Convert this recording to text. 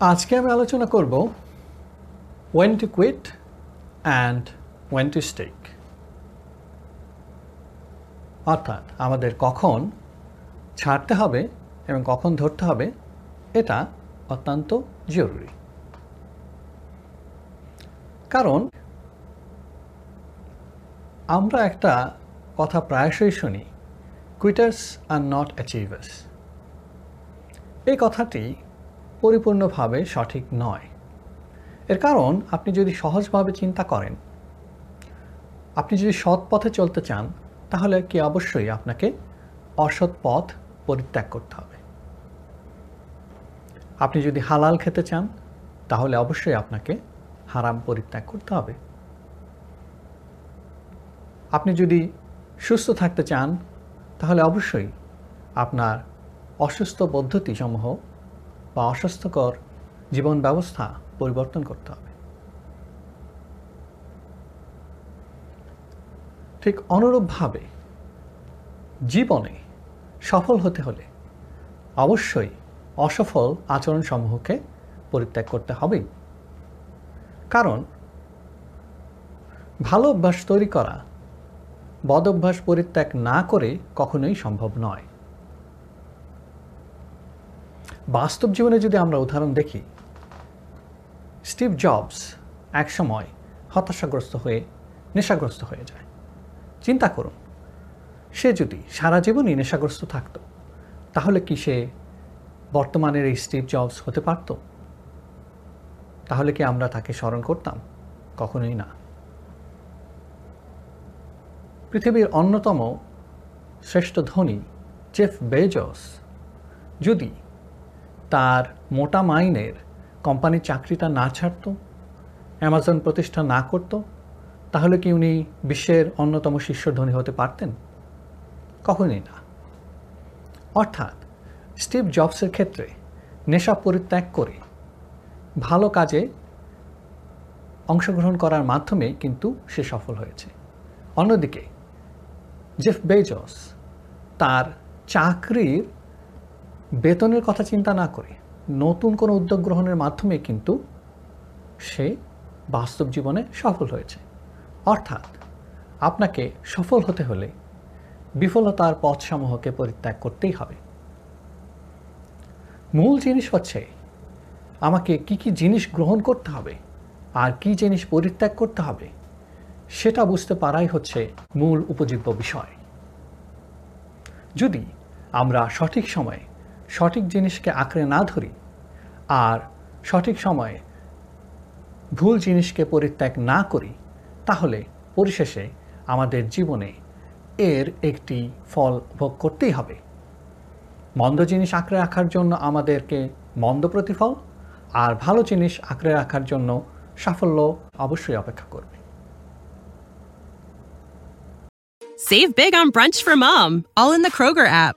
আজকে আমি আলোচনা করব when to quit and when to stake অর্থাৎ আমাদের কখন ছাড়তে হবে এবং কখন ধরতে হবে এটা অত্যন্ত জরুরি। কারণ আমরা একটা কথা প্রায়শই শুনি কুইটার্স আর নট অ্যাচিভার্স এই কথাটি পরিপূর্ণভাবে সঠিক নয়। এর কারণ, আপনি যদি সহজভাবে চিন্তা করেন, আপনি যদি সৎ পথে চলতে চান, তাহলে কি অবশ্যই আপনাকে অসৎ পথ পরিত্যাগ করতে হবে। আপনি যদি হালাল খেতে চান, তাহলে অবশ্যই আপনাকে হারাম পরিত্যাগ করতে হবে। আপনি যদি সুস্থ থাকতে চান, তাহলে অবশ্যই আপনার অসুস্থ পদ্ধতিসমূহ বা অস্বাস্থ্যকর জীবন ব্যবস্থা পরিবর্তন করতে হবে। ঠিক অনুরূপভাবে জীবনে সফল হতে হলে অবশ্যই অসফল আচরণসমূহকে পরিত্যাগ করতে হবে। কারণ ভালো অভ্যাস তৈরি করা, বদ অভ্যাস পরিত্যাগ না করে কখনোই সম্ভব নয়। বাস্তব জীবনে যদি আমরা উদাহরণ দেখি, স্টিভ জবস একসময় হতাশাগ্রস্ত হয়ে, নেশাগ্রস্ত হয়ে যায়। চিন্তা করুন, সে যদি সারা জীবনই নেশাগ্রস্ত থাকত, তাহলে কি সে বর্তমানের এই স্টিভ জবস হতে পারত? তাহলে কি আমরা তাকে স্মরণ করতাম? কখনোই না। পৃথিবীর অন্যতম শ্রেষ্ঠ ধনী, জেফ বেজস, যদি তার মোটা মাইনের কোম্পানির চাকরিটা না ছাড়ত, অ্যামাজন প্রতিষ্ঠা না করত, তাহলে কি উনি বিশ্বের অন্যতম শীর্ষ ধনী হতে পারতেন? কখনই না। অর্থাৎ স্টিভ জবসের ক্ষেত্রে নেশা পরিত্যাগ করে ভালো কাজে অংশগ্রহণ করার মাধ্যমে কিন্তু সে সফল হয়েছে। অন্যদিকে, জেফ বেজস তার চাকরির বেতনের কথা চিন্তা না করে নতুন কোনো উদ্যোগ গ্রহণের মাধ্যমে কিন্তু সে বাস্তব জীবনে সফল হয়েছে। অর্থাৎ আপনাকে সফল হতে হলে বিফলতার পথসমূহকে পরিত্যাগ করতেই হবে। মূল জিনিস হচ্ছে আমাকে কি কি জিনিস গ্রহণ করতে হবে, আর কি জিনিস পরিত্যাগ করতে হবে, সেটা বুঝতে পারাই হচ্ছে মূল উপজীব্য বিষয়। যদি আমরা সঠিক সময়ে সঠিক জিনিসকে আঁকড়ে না ধরি আর সঠিক সময়ে ভুল জিনিসকে পরিত্যাগ না করি তাহলে পরিশেষে আমাদের জীবনে এর একটি ফল ভোগ করতেই হবে মন্দ জিনিস আঁকড়ে রাখার জন্য আমাদেরকে মন্দ প্রতিফল আর ভালো জিনিস আঁকড়ে রাখার জন্য সাফল্য অবশ্যই অপেক্ষা করবে Save big on brunch for mom, all in the Kroger app.